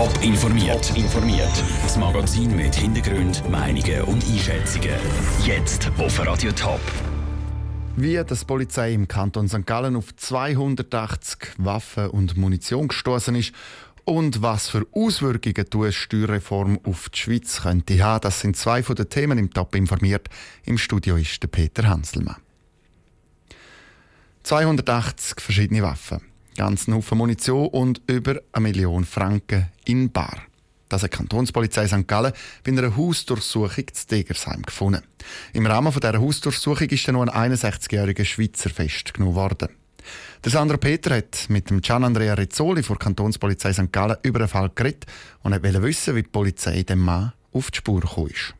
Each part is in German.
Top informiert. informiert. Das Magazin mit Hintergrund, Meinungen und Einschätzungen. Jetzt auf Radio Top. Wie das Polizei im Kanton St. Gallen auf 280 Waffen und Munition gestoßen ist und was für Auswirkungen die Steuerreform auf die Schweiz könnte haben, das sind zwei von den Themen im Top informiert. Im Studio ist der Peter Hanselmann. 280 verschiedene Waffen ganzen Haufen Munition und über eine Million Franken in Bar. Das hat die Kantonspolizei St. Gallen bei einer Hausdurchsuchung zu Degersheim gefunden. Im Rahmen dieser Hausdurchsuchung ist dann noch ein 61-jähriger Schweizer festgenommen worden. Der Sandro Peter hat mit dem Gian Andrea Rizzoli von der Kantonspolizei St. Gallen über den Fall geredet und wollte wissen, wie die Polizei dem Mann auf die Spur gekommen ist.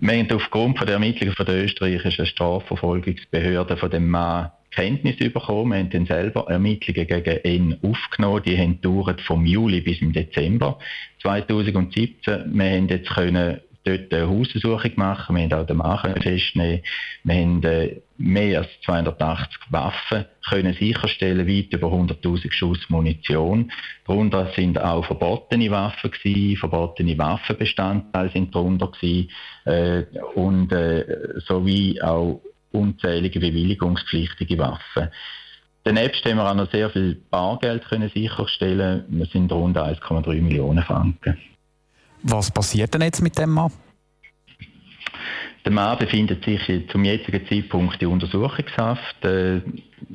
Wir haben aufgrund der Ermittlungen der österreichischen Strafverfolgungsbehörde von dem Mann Kenntnis bekommen. Wir haben dann selber Ermittlungen gegen ihn aufgenommen. Die haben gedauert vom Juli bis im Dezember 2017. Wir haben jetzt können dort eine Haussuchung machen. Wir haben auch den Mann festnehmen. Wir haben äh, mehr als 280 Waffen können sicherstellen, weit über 100.000 Schuss Munition. Darunter sind auch verbotene Waffen gewesen, verbotene Waffenbestandteile sind darunter gewesen, äh, und äh, sowie auch unzählige bewilligungspflichtige Waffen. Daneben haben wir auch noch sehr viel Bargeld können sicherstellen. Wir sind rund 1,3 Millionen Franken. Was passiert denn jetzt mit dem Mann? Der Mann befindet sich zum jetzigen Zeitpunkt in Untersuchungshaft. Äh,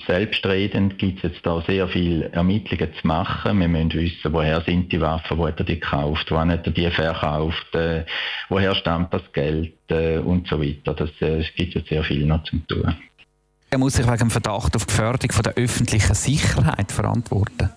selbstredend gibt es jetzt da sehr viele Ermittlungen zu machen. Wir müssen wissen, woher sind die Waffen, wo hat er die gekauft, wann hat er die verkauft, äh, woher stammt das Geld äh, und so weiter. Das, es gibt jetzt sehr viel noch zu tun. Er muss sich wegen dem Verdacht auf Gefährdung von der öffentlichen Sicherheit verantworten.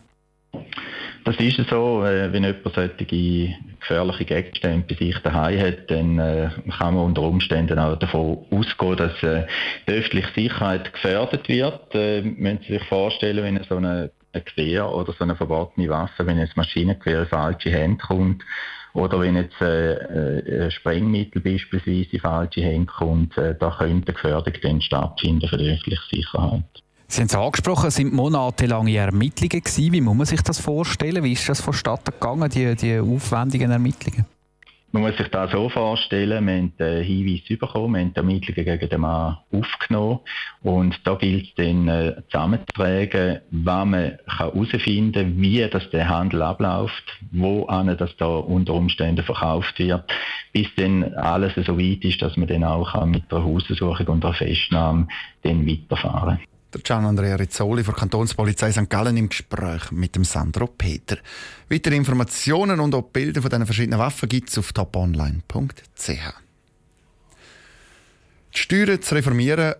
Das ist so, äh, wenn jemand solche gefährliche Gegenstände bei sich daheim hat, dann äh, kann man unter Umständen auch davon ausgehen, dass äh, die öffentliche Sicherheit gefährdet wird. Äh, müssen Sie sich vorstellen, wenn so eine, ein Gewehr oder so eine verbotene Waffe, wenn ein Maschinengewehr in falsche Hände kommt, oder wenn jetzt äh, Sprengmittel beispielsweise in falsche Hände kommt, äh, da könnte Gefährdung dann stattfinden für die öffentliche Sicherheit. Sie haben es angesprochen, es sind monatelange Ermittlungen gewesen. Wie muss man sich das vorstellen? Wie ist das vonstatten gegangen, die, die aufwendigen Ermittlungen? Man muss sich das so vorstellen, wir haben den Hinweis bekommen, wir haben die Ermittlungen gegen den Mann aufgenommen und da gilt es dann äh, zusammenzutragen, wann man herausfinden kann, wie das der Handel abläuft, wo das da unter Umständen verkauft wird, bis dann alles so weit ist, dass man dann auch mit der Haussuchung und der Festnahme dann weiterfahren kann. Gian Andrea Rizzoli von Kantonspolizei St. Gallen im Gespräch mit dem Sandro Peter. Weitere Informationen und auch Bilder von diesen verschiedenen Waffen gibt es auf toponline.ch. Die Steuern zu reformieren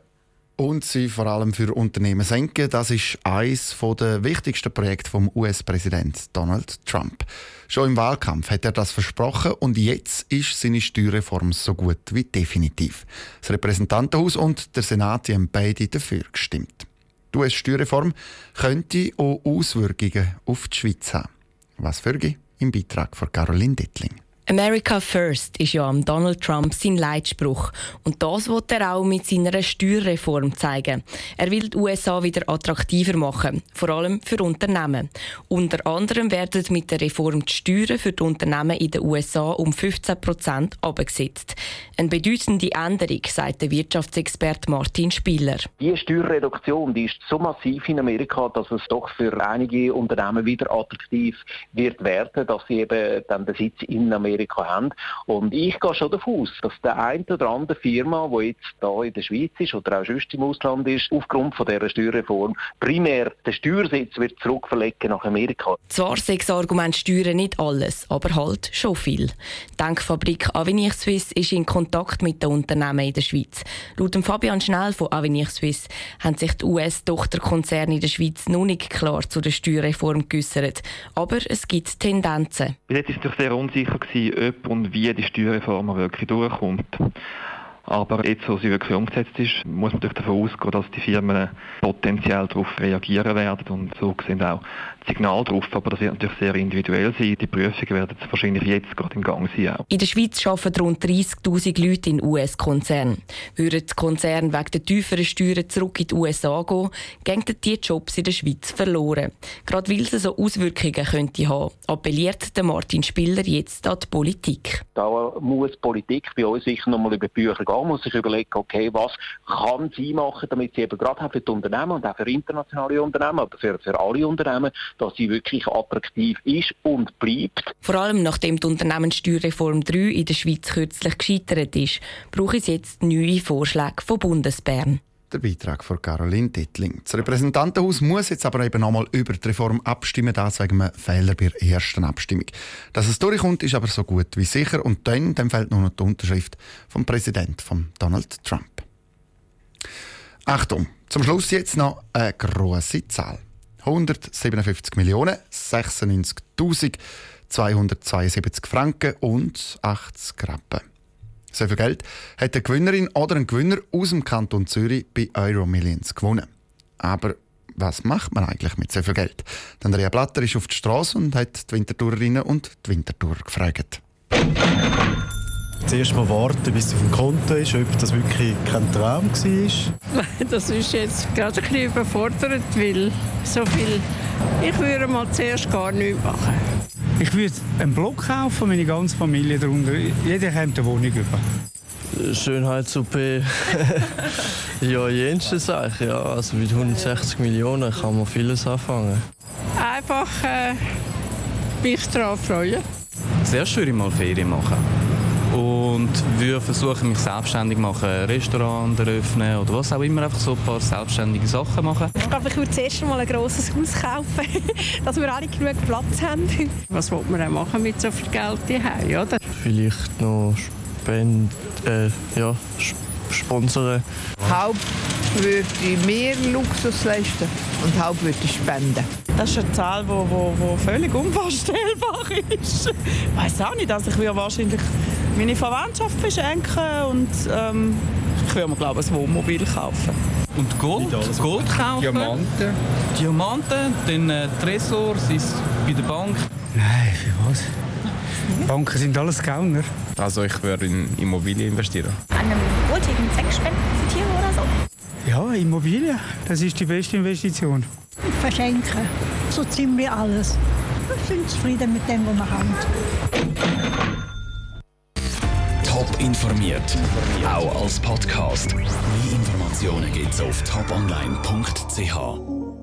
und sie vor allem für Unternehmen senken, das ist eines der wichtigsten Projekte vom US-Präsident Donald Trump. Schon im Wahlkampf hat er das versprochen und jetzt ist seine Steuerreform so gut wie definitiv. Das Repräsentantenhaus und der Senat haben beide dafür gestimmt. Die US-Steuerreform könnte auch Auswirkungen auf die Schweiz haben. Was für im Beitrag von Caroline Dittling. America First ist ja am Donald Trump sein Leitspruch. Und das wird er auch mit seiner Steuerreform zeigen. Er will die USA wieder attraktiver machen, vor allem für Unternehmen. Unter anderem werden mit der Reform die Steuern für die Unternehmen in den USA um 15 Prozent abgesetzt. Eine bedeutende Änderung, sagt der Wirtschaftsexperte Martin Spieler. Die Steuerreduktion die ist so massiv in Amerika, dass es doch für einige Unternehmen wieder attraktiv wird werden, dass sie eben den Sitz in Amerika Amerika haben. Und ich gehe schon davon aus, dass der eine oder andere Firma, die jetzt da in der Schweiz ist oder auch sonst im Ausland ist, aufgrund von dieser Steuerreform primär den Steuersitz wird zurückverlegen nach Amerika. Zwar sechs Argumente Steuern nicht alles, aber halt schon viel. Die Denkfabrik Avenir Suisse ist in Kontakt mit den Unternehmen in der Schweiz. Laut Fabian Schnell von Avenir Suisse haben sich die US-Tochterkonzerne in der Schweiz noch nicht klar zu der Steuerreform geäussert. Aber es gibt Tendenzen. Bis jetzt war es sehr unsicher, ob und wie die Steuerreform wirklich durchkommt. Aber jetzt, wo sie wirklich umgesetzt ist, muss man natürlich davon ausgehen, dass die Firmen potenziell darauf reagieren werden und so sind auch die Signale drauf. Aber das wird natürlich sehr individuell sein. Die Prüfungen werden wahrscheinlich jetzt gerade im Gang sein. Auch. In der Schweiz arbeiten rund 30'000 Leute in US-Konzernen. Würden die Konzerne wegen der tieferen Steuern zurück in die USA gehen, gehen die Jobs in der Schweiz verloren. Gerade weil es so Auswirkungen könnte haben, appelliert der Martin Spiller jetzt an die Politik. Da muss die Politik bei uns sicher nochmal über die Bücher gehen, muss sich überlegen, okay, was kann sie machen, damit sie eben gerade für die Unternehmen und auch für internationale Unternehmen, aber für, für alle Unternehmen, dass sie wirklich attraktiv ist und bleibt. Vor allem nachdem die Unternehmenssteuerreform 3 in der Schweiz kürzlich gescheitert ist, brauche es jetzt neue Vorschläge von Bundesbern. Der Beitrag von Caroline Dittling. Das Repräsentantenhaus muss jetzt aber eben nochmal über die Reform abstimmen, das wegen einem Fehler bei der ersten Abstimmung. Dass es durchkommt, ist aber so gut wie sicher. Und dann, dann fehlt nur noch die Unterschrift vom Präsidenten, von Donald Trump. Achtung, zum Schluss jetzt noch eine grosse Zahl. 157 Millionen 96.272 Franken und 80 Rappen. So viel Geld hat eine Gewinnerin oder ein Gewinner aus dem Kanton Zürich bei Euro Millions gewonnen. Aber was macht man eigentlich mit so viel Geld? Der Andrea Blatter ist auf die Straße und hat die Wintertourerinnen und die Wintertourer gefragt. Zuerst mal warten, bis es auf dem Konto ist, ob das wirklich kein Traum war. Das ist jetzt gerade ein bisschen überfordert, weil so viel... Ich würde mal zuerst gar nichts machen. Ich würde einen Block kaufen, meine ganze Familie darunter. Jeder kommt eine Wohnung über. Schönheits-OP. ja, jenste Sache. Ja. Also mit 160 Millionen kann man vieles anfangen. Einfach äh, mich darauf freuen. Zuerst würde ich mal Ferien machen. Und würde versuchen, mich selbstständig zu machen, ein Restaurant eröffnen oder was auch immer, einfach so ein paar selbstständige Sachen machen. Ich glaube, ich würde zuerst mal ein grosses Haus kaufen, dass wir alle genug Platz haben. Was will man auch machen mit so viel Geld hier, oder? Vielleicht noch Spenden, äh, ja, sponsern. Haupt würde ich mehr Luxus leisten und Haupt würde ich spenden. Das ist eine Zahl, die wo, wo, wo völlig unvorstellbar ist. Ich weiß auch nicht, also ich würde wahrscheinlich meine Verwandtschaft beschenken und ähm, ich würde mir glaube ich ein Wohnmobil kaufen. Und Gold? Gold kaufen? Diamanten. Diamanten, dann äh, Tresor, sei es bei der Bank. Nein, für was? Banken sind alles Gauner. Also ich würde in Immobilien investieren. An einem wohltätigen Zweck spenden für Tiere oder so? Ja, Immobilien, das ist die beste Investition. Verschenken, so ziemlich alles. Wir sind zufrieden mit dem, was wir haben. Top informiert, auch als Podcast. Mehr Informationen gibt's auf toponline.ch.